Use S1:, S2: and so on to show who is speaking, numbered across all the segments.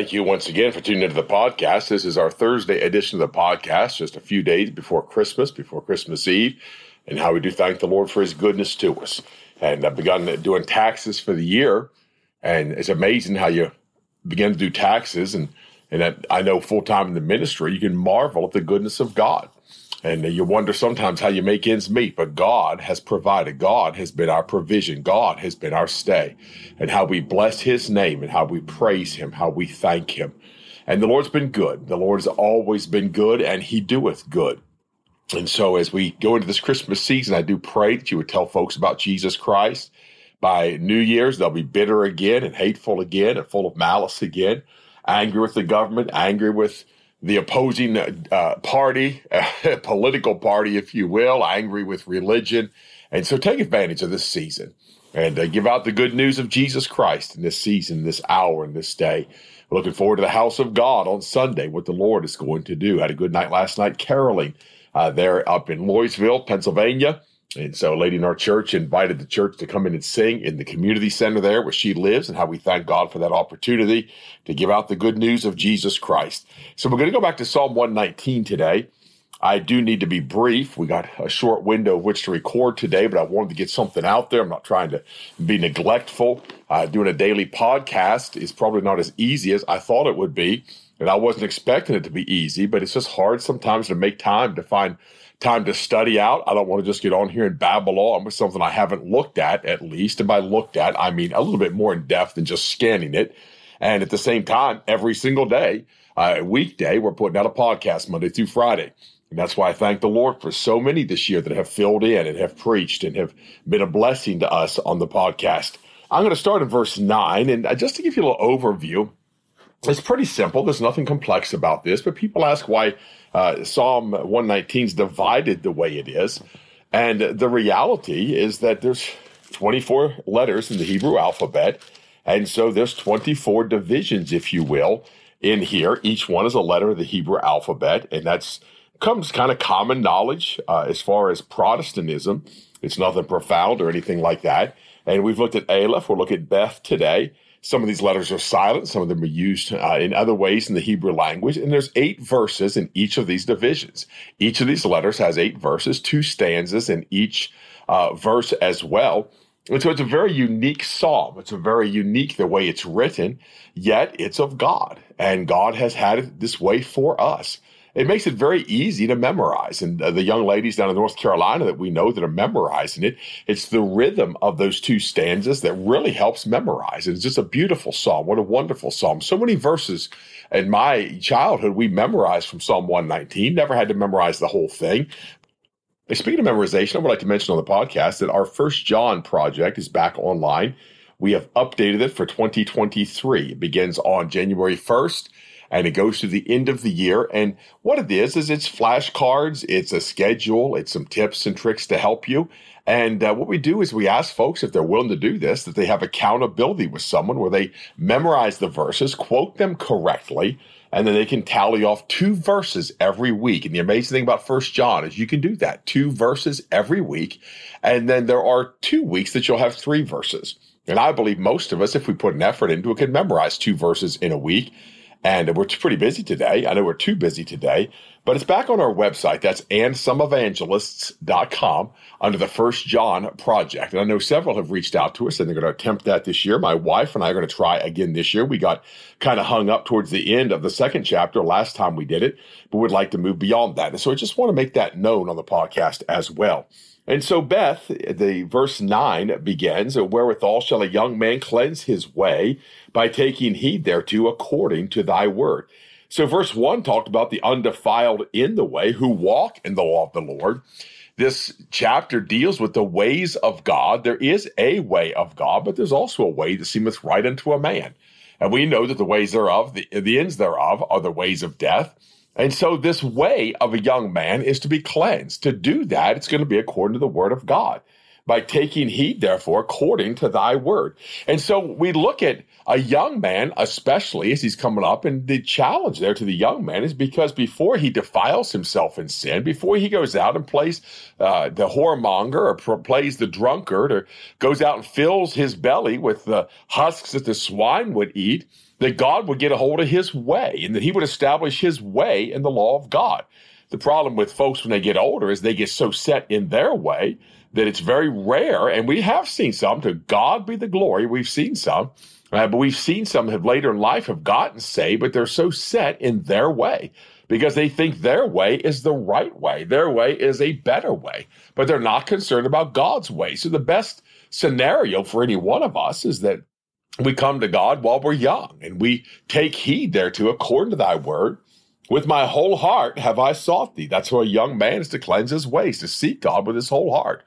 S1: Thank you once again for tuning into the podcast. This is our Thursday edition of the podcast, just a few days before Christmas, before Christmas Eve, and how we do thank the Lord for his goodness to us. And I've begun doing taxes for the year, and it's amazing how you begin to do taxes. And, and I know full time in the ministry, you can marvel at the goodness of God. And you wonder sometimes how you make ends meet, but God has provided. God has been our provision. God has been our stay. And how we bless his name and how we praise him, how we thank him. And the Lord's been good. The Lord's always been good, and he doeth good. And so as we go into this Christmas season, I do pray that you would tell folks about Jesus Christ. By New Year's, they'll be bitter again and hateful again and full of malice again, angry with the government, angry with the opposing uh, party, uh, political party, if you will, angry with religion. And so take advantage of this season and uh, give out the good news of Jesus Christ in this season, this hour, and this day. We're looking forward to the house of God on Sunday, what the Lord is going to do. Had a good night last night caroling uh, there up in Loysville, Pennsylvania. And so, a lady in our church invited the church to come in and sing in the community center there where she lives, and how we thank God for that opportunity to give out the good news of Jesus Christ. So, we're going to go back to Psalm 119 today. I do need to be brief. We got a short window of which to record today, but I wanted to get something out there. I'm not trying to be neglectful. Uh, doing a daily podcast is probably not as easy as I thought it would be. And I wasn't expecting it to be easy, but it's just hard sometimes to make time to find time to study out. I don't want to just get on here and babble on with something I haven't looked at, at least. And by looked at, I mean a little bit more in depth than just scanning it. And at the same time, every single day, uh, weekday, we're putting out a podcast Monday through Friday. And that's why I thank the Lord for so many this year that have filled in and have preached and have been a blessing to us on the podcast. I'm going to start in verse 9. And uh, just to give you a little overview, it's pretty simple. There's nothing complex about this, but people ask why uh, Psalm 119 is divided the way it is. And the reality is that there's 24 letters in the Hebrew alphabet. And so there's 24 divisions, if you will, in here. Each one is a letter of the Hebrew alphabet. And that's comes kind of common knowledge uh, as far as Protestantism. It's nothing profound or anything like that. And we've looked at Aleph. We'll look at Beth today. Some of these letters are silent. Some of them are used uh, in other ways in the Hebrew language. And there's eight verses in each of these divisions. Each of these letters has eight verses, two stanzas in each uh, verse as well. And so it's a very unique psalm. It's a very unique the way it's written, yet it's of God. And God has had it this way for us it makes it very easy to memorize. And uh, the young ladies down in North Carolina that we know that are memorizing it, it's the rhythm of those two stanzas that really helps memorize. It's just a beautiful psalm. What a wonderful psalm. So many verses in my childhood we memorized from Psalm 119, never had to memorize the whole thing. Speaking of memorization, I would like to mention on the podcast that our First John project is back online. We have updated it for 2023. It begins on January 1st and it goes to the end of the year. And what it is, is it's flashcards, it's a schedule, it's some tips and tricks to help you. And uh, what we do is we ask folks if they're willing to do this, that they have accountability with someone where they memorize the verses, quote them correctly, and then they can tally off two verses every week. And the amazing thing about First John is you can do that, two verses every week. And then there are two weeks that you'll have three verses. And I believe most of us, if we put an effort into it, can memorize two verses in a week. And we're pretty busy today. I know we're too busy today, but it's back on our website. That's andsomeevangelists.com under the First John Project. And I know several have reached out to us and they're going to attempt that this year. My wife and I are going to try again this year. We got kind of hung up towards the end of the second chapter last time we did it, but would like to move beyond that. And so I just want to make that known on the podcast as well. And so Beth, the verse 9 begins, Wherewithal shall a young man cleanse his way by taking heed thereto according to thy word. So verse 1 talked about the undefiled in the way who walk in the law of the Lord. This chapter deals with the ways of God. There is a way of God, but there's also a way that seemeth right unto a man. And we know that the ways thereof, the, the ends thereof, are the ways of death. And so, this way of a young man is to be cleansed. To do that, it's going to be according to the word of God by taking heed, therefore, according to thy word. And so we look at a young man, especially as he's coming up, and the challenge there to the young man is because before he defiles himself in sin, before he goes out and plays uh, the whoremonger or plays the drunkard or goes out and fills his belly with the husks that the swine would eat, that God would get a hold of his way and that he would establish his way in the law of God. The problem with folks when they get older is they get so set in their way that it's very rare, and we have seen some, to God be the glory, we've seen some, uh, but we've seen some have later in life have gotten saved, but they're so set in their way because they think their way is the right way. Their way is a better way, but they're not concerned about God's way. So the best scenario for any one of us is that we come to God while we're young and we take heed thereto according to thy word. With my whole heart have I sought thee. That's how a young man is to cleanse his ways, to seek God with his whole heart.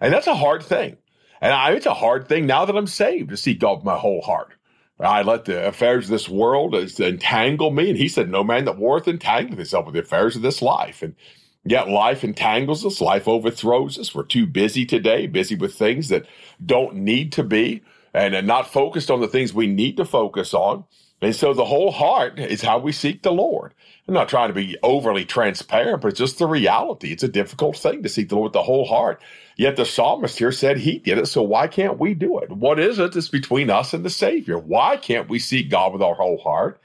S1: And that's a hard thing. And I, it's a hard thing now that I'm saved to seek God with my whole heart. I let the affairs of this world entangle me. And he said, No man that warreth entangleth himself with the affairs of this life. And yet life entangles us, life overthrows us. We're too busy today, busy with things that don't need to be, and not focused on the things we need to focus on. And so the whole heart is how we seek the Lord. I'm not trying to be overly transparent, but it's just the reality. It's a difficult thing to seek the Lord with the whole heart. Yet the psalmist here said he did it, so why can't we do it? What is it that's between us and the Savior? Why can't we seek God with our whole heart?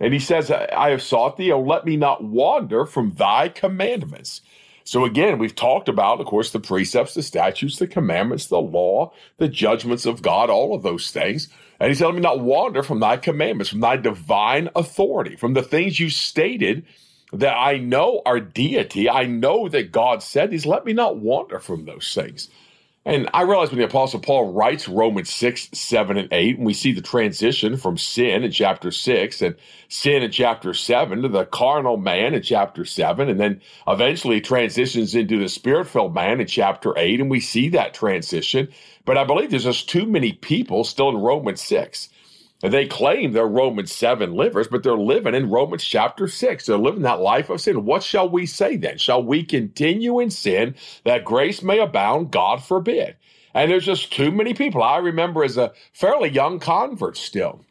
S1: And he says, I have sought thee, oh, let me not wander from thy commandments. So again, we've talked about, of course, the precepts, the statutes, the commandments, the law, the judgments of God, all of those things. And he said, Let me not wander from thy commandments, from thy divine authority, from the things you stated that I know are deity. I know that God said these. Let me not wander from those things. And I realize when the Apostle Paul writes Romans 6, 7, and 8, and we see the transition from sin in chapter 6 and sin in chapter 7 to the carnal man in chapter 7, and then eventually transitions into the spirit filled man in chapter 8, and we see that transition. But I believe there's just too many people still in Romans 6 they claim they're Romans 7 livers, but they're living in Romans chapter 6. They're living that life of sin. What shall we say then? Shall we continue in sin that grace may abound? God forbid. And there's just too many people. I remember as a fairly young convert still.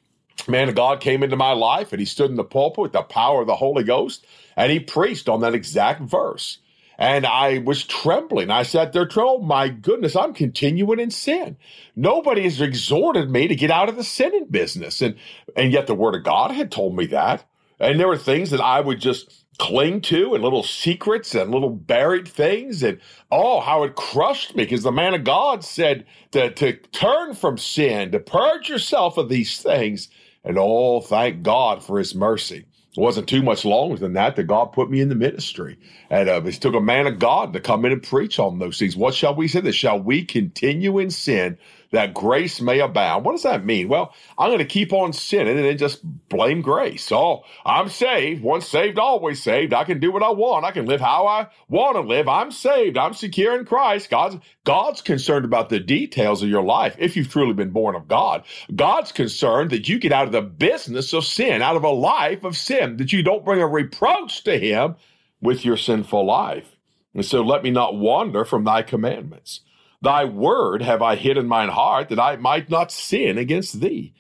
S1: Man of God came into my life and he stood in the pulpit with the power of the Holy Ghost and he preached on that exact verse. And I was trembling. I sat there, oh my goodness, I'm continuing in sin. Nobody has exhorted me to get out of the sinning business. And, and yet the word of God had told me that. And there were things that I would just cling to and little secrets and little buried things. And oh, how it crushed me because the man of God said to, to turn from sin, to purge yourself of these things. And oh, thank God for his mercy. It wasn't too much longer than that that God put me in the ministry. And uh, it took a man of God to come in and preach on those things. What shall we say? That shall we continue in sin that grace may abound. What does that mean? Well, I'm going to keep on sinning and then just blame grace. Oh, I'm saved. Once saved, always saved. I can do what I want. I can live how I want to live. I'm saved. I'm secure in Christ. God's, God's concerned about the details of your life if you've truly been born of God. God's concerned that you get out of the business of sin, out of a life of sin, that you don't bring a reproach to Him with your sinful life. And so let me not wander from thy commandments. Thy word have I hid in mine heart that I might not sin against thee.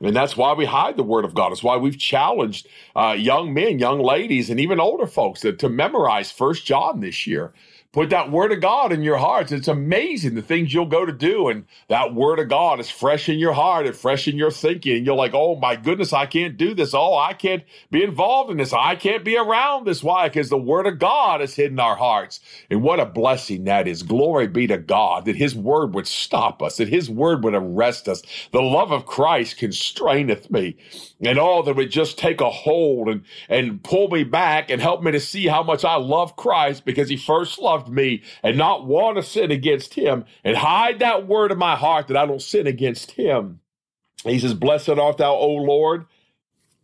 S1: And that's why we hide the word of God. It's why we've challenged uh, young men, young ladies, and even older folks to, to memorize First John this year. Put that word of God in your hearts. It's amazing the things you'll go to do. And that word of God is fresh in your heart and fresh in your thinking. And you're like, oh my goodness, I can't do this. Oh, I can't be involved in this. I can't be around this. Why? Because the word of God is hidden in our hearts. And what a blessing that is. Glory be to God that his word would stop us, that his word would arrest us. The love of Christ constraineth me. And all that would just take a hold and, and pull me back and help me to see how much I love Christ because he first loved loved me and not want to sin against him and hide that word in my heart that I don't sin against him. He says, Blessed art thou, O Lord,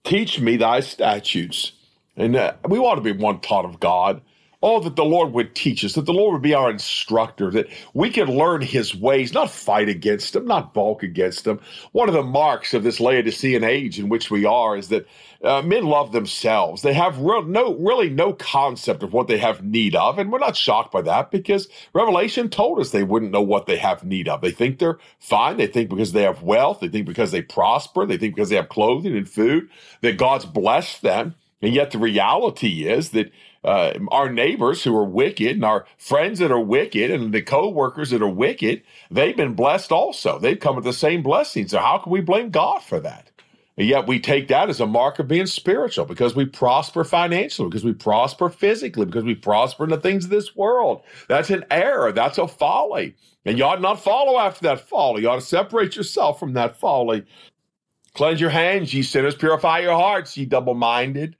S1: teach me thy statutes. And uh, we want to be one taught of God. Oh, that the Lord would teach us, that the Lord would be our instructor, that we could learn his ways, not fight against him, not balk against him. One of the marks of this Laodicean age in which we are is that uh, men love themselves. They have real, no, really no concept of what they have need of. And we're not shocked by that because Revelation told us they wouldn't know what they have need of. They think they're fine. They think because they have wealth, they think because they prosper, they think because they have clothing and food, that God's blessed them. And yet the reality is that uh, our neighbors who are wicked and our friends that are wicked and the co-workers that are wicked, they've been blessed also. They've come with the same blessings. So how can we blame God for that? And yet we take that as a mark of being spiritual because we prosper financially, because we prosper physically, because we prosper in the things of this world. That's an error. That's a folly. And you ought not follow after that folly. You ought to separate yourself from that folly. Cleanse your hands, ye sinners. Purify your hearts, ye double minded.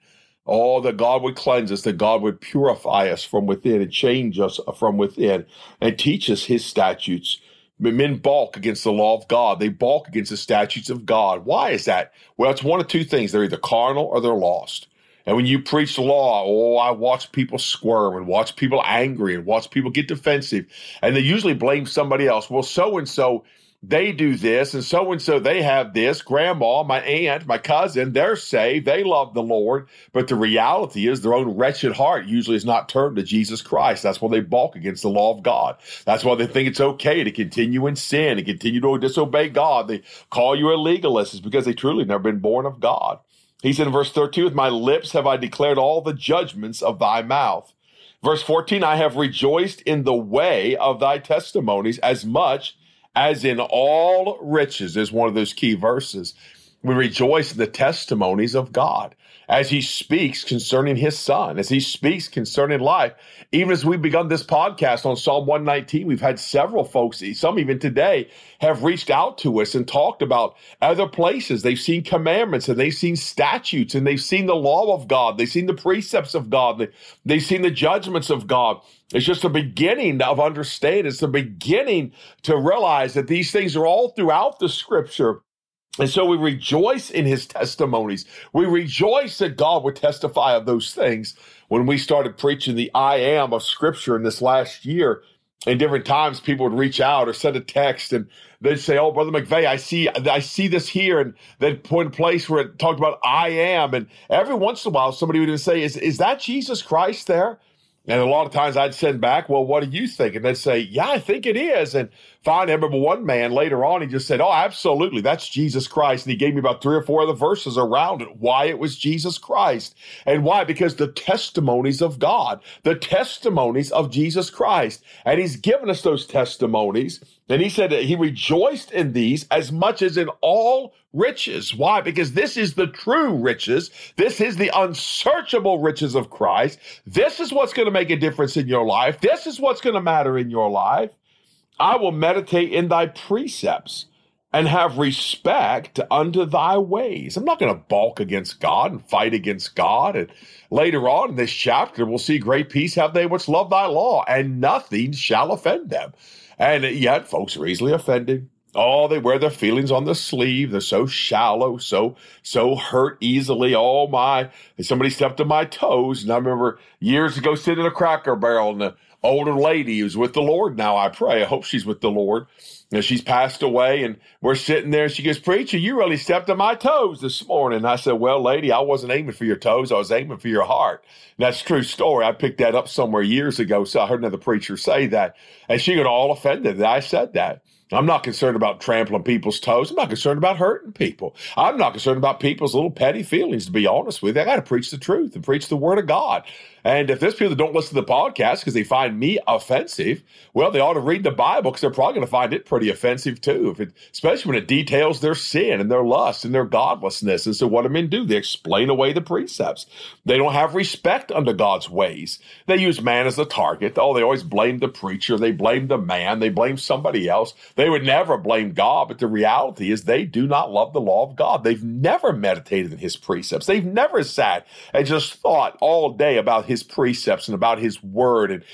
S1: Oh, that God would cleanse us, that God would purify us from within and change us from within and teach us his statutes. Men balk against the law of God. They balk against the statutes of God. Why is that? Well, it's one of two things. They're either carnal or they're lost. And when you preach the law, oh, I watch people squirm and watch people angry and watch people get defensive. And they usually blame somebody else. Well, so and so they do this and so and so they have this. Grandma my aunt my cousin they're saved. They love the lord. But the reality is their own wretched heart usually is not turned to jesus christ. That's why they balk against the law of god. That's why they think it's okay to continue in sin and continue to disobey god. They call you a legalist. Is because they truly never been born of god. He said in verse 13 with my lips have i declared all the judgments of thy mouth. Verse 14 i have rejoiced in the way of thy testimonies as much as in all riches is one of those key verses. We rejoice in the testimonies of God as he speaks concerning his son, as he speaks concerning life. Even as we've begun this podcast on Psalm 119, we've had several folks, some even today, have reached out to us and talked about other places. They've seen commandments and they've seen statutes and they've seen the law of God. They've seen the precepts of God. They've seen the judgments of God. It's just a beginning of understanding. It's the beginning to realize that these things are all throughout the scripture. And so we rejoice in his testimonies. We rejoice that God would testify of those things. When we started preaching the I am of scripture in this last year, in different times people would reach out or send a text and they'd say, Oh, Brother McVeigh, I see I see this here, and they'd point a place where it talked about I am. And every once in a while somebody would say, Is is that Jesus Christ there? And a lot of times I'd send back, well, what do you think? And they'd say, yeah, I think it is. And finally, I remember one man later on, he just said, oh, absolutely, that's Jesus Christ. And he gave me about three or four of the verses around it, why it was Jesus Christ. And why? Because the testimonies of God, the testimonies of Jesus Christ. And he's given us those testimonies. And he said that he rejoiced in these as much as in all riches. Why? Because this is the true riches. This is the unsearchable riches of Christ. This is what's going to make a difference in your life. This is what's going to matter in your life. I will meditate in thy precepts and have respect unto thy ways. I'm not going to balk against God and fight against God. And later on in this chapter, we'll see great peace have they which love thy law, and nothing shall offend them. And yet, folks are easily offended. Oh, they wear their feelings on the sleeve. They're so shallow, so so hurt easily. Oh my! Somebody stepped on my toes, and I remember years ago sitting in a Cracker Barrel, and the older lady who's with the Lord now. I pray. I hope she's with the Lord. Know, she's passed away, and we're sitting there. And she goes, "Preacher, you really stepped on my toes this morning." And I said, "Well, lady, I wasn't aiming for your toes. I was aiming for your heart." And that's true story. I picked that up somewhere years ago. So I heard another preacher say that, and she got all offended that I said that. I'm not concerned about trampling people's toes. I'm not concerned about hurting people. I'm not concerned about people's little petty feelings, to be honest with you. I got to preach the truth and preach the word of God. And if there's people that don't listen to the podcast because they find me offensive, well, they ought to read the Bible because they're probably going to find it pretty offensive too. It, especially when it details their sin and their lust and their godlessness. And so, what do men do? They explain away the precepts. They don't have respect unto God's ways. They use man as a target. Oh, they always blame the preacher. They blame the man. They blame somebody else. They would never blame God. But the reality is, they do not love the law of God. They've never meditated in His precepts. They've never sat and just thought all day about His his precepts and about his word and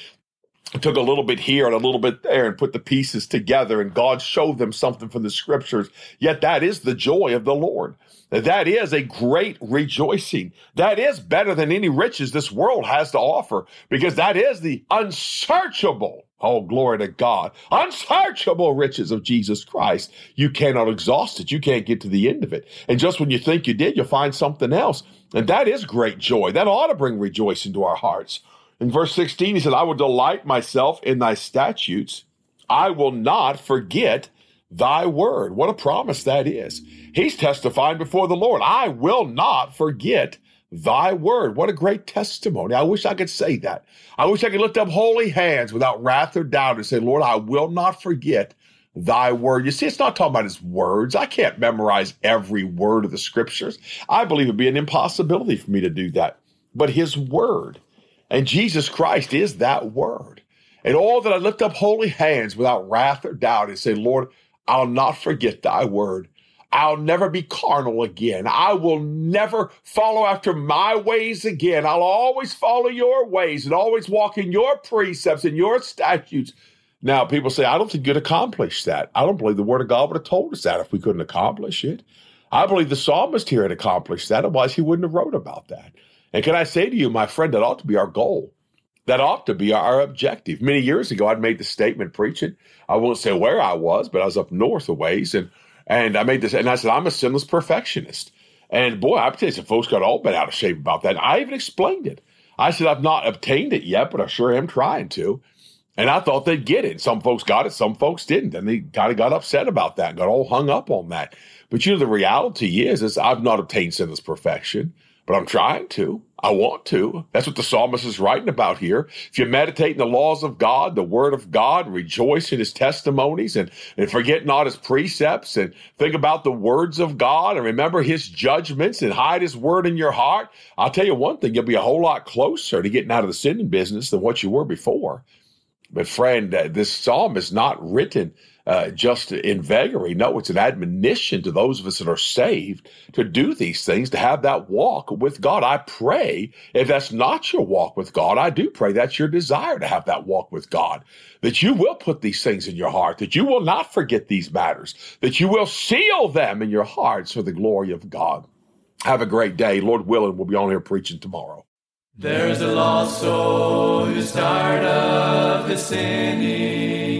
S1: took a little bit here and a little bit there and put the pieces together and God showed them something from the scriptures. Yet that is the joy of the Lord. That is a great rejoicing. That is better than any riches this world has to offer because that is the unsearchable, oh, glory to God, unsearchable riches of Jesus Christ. You cannot exhaust it. You can't get to the end of it. And just when you think you did, you'll find something else. And that is great joy. That ought to bring rejoicing to our hearts. In verse 16, he said, I will delight myself in thy statutes. I will not forget thy word. What a promise that is. He's testifying before the Lord. I will not forget thy word. What a great testimony. I wish I could say that. I wish I could lift up holy hands without wrath or doubt and say, Lord, I will not forget thy word. You see, it's not talking about his words. I can't memorize every word of the scriptures. I believe it'd be an impossibility for me to do that. But his word and Jesus Christ is that word. And all that I lift up holy hands without wrath or doubt and say, Lord, I'll not forget thy word. I'll never be carnal again. I will never follow after my ways again. I'll always follow your ways and always walk in your precepts and your statutes. Now, people say, I don't think you'd accomplish that. I don't believe the word of God would have told us that if we couldn't accomplish it. I believe the psalmist here had accomplished that, otherwise he wouldn't have wrote about that. And can I say to you, my friend, that ought to be our goal. That ought to be our objective. Many years ago, I'd made the statement preaching. I won't say where I was, but I was up north a ways, and and I made this, and I said, I'm a sinless perfectionist. And boy, I tell you, some folks got all bent out of shape about that. And I even explained it. I said, I've not obtained it yet, but I sure am trying to. And I thought they'd get it. Some folks got it, some folks didn't. And they kind of got upset about that, and got all hung up on that. But you know, the reality is, is I've not obtained sinless perfection but I'm trying to. I want to. That's what the psalmist is writing about here. If you meditate in the laws of God, the word of God, rejoice in his testimonies and, and forget not his precepts and think about the words of God and remember his judgments and hide his word in your heart, I'll tell you one thing, you'll be a whole lot closer to getting out of the sinning business than what you were before. But friend, uh, this psalm is not written uh, just in vagary. No, it's an admonition to those of us that are saved to do these things, to have that walk with God. I pray if that's not your walk with God, I do pray that's your desire to have that walk with God, that you will put these things in your heart, that you will not forget these matters, that you will seal them in your hearts for the glory of God. Have a great day. Lord willing, we'll be on here preaching tomorrow.
S2: There's a lost soul who's tired of his sinning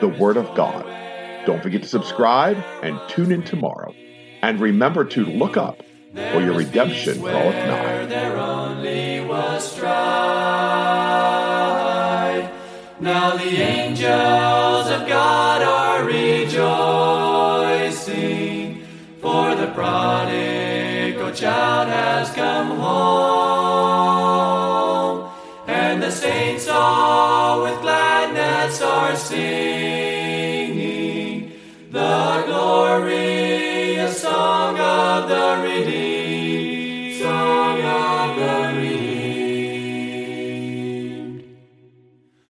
S1: the Word of God. Don't forget to subscribe and tune in tomorrow. And remember to look up, for your redemption draweth nigh.
S2: There only was strife. Now the angels of God are rejoicing, for the prodigal child has come home, and the saints all with gladness are singing the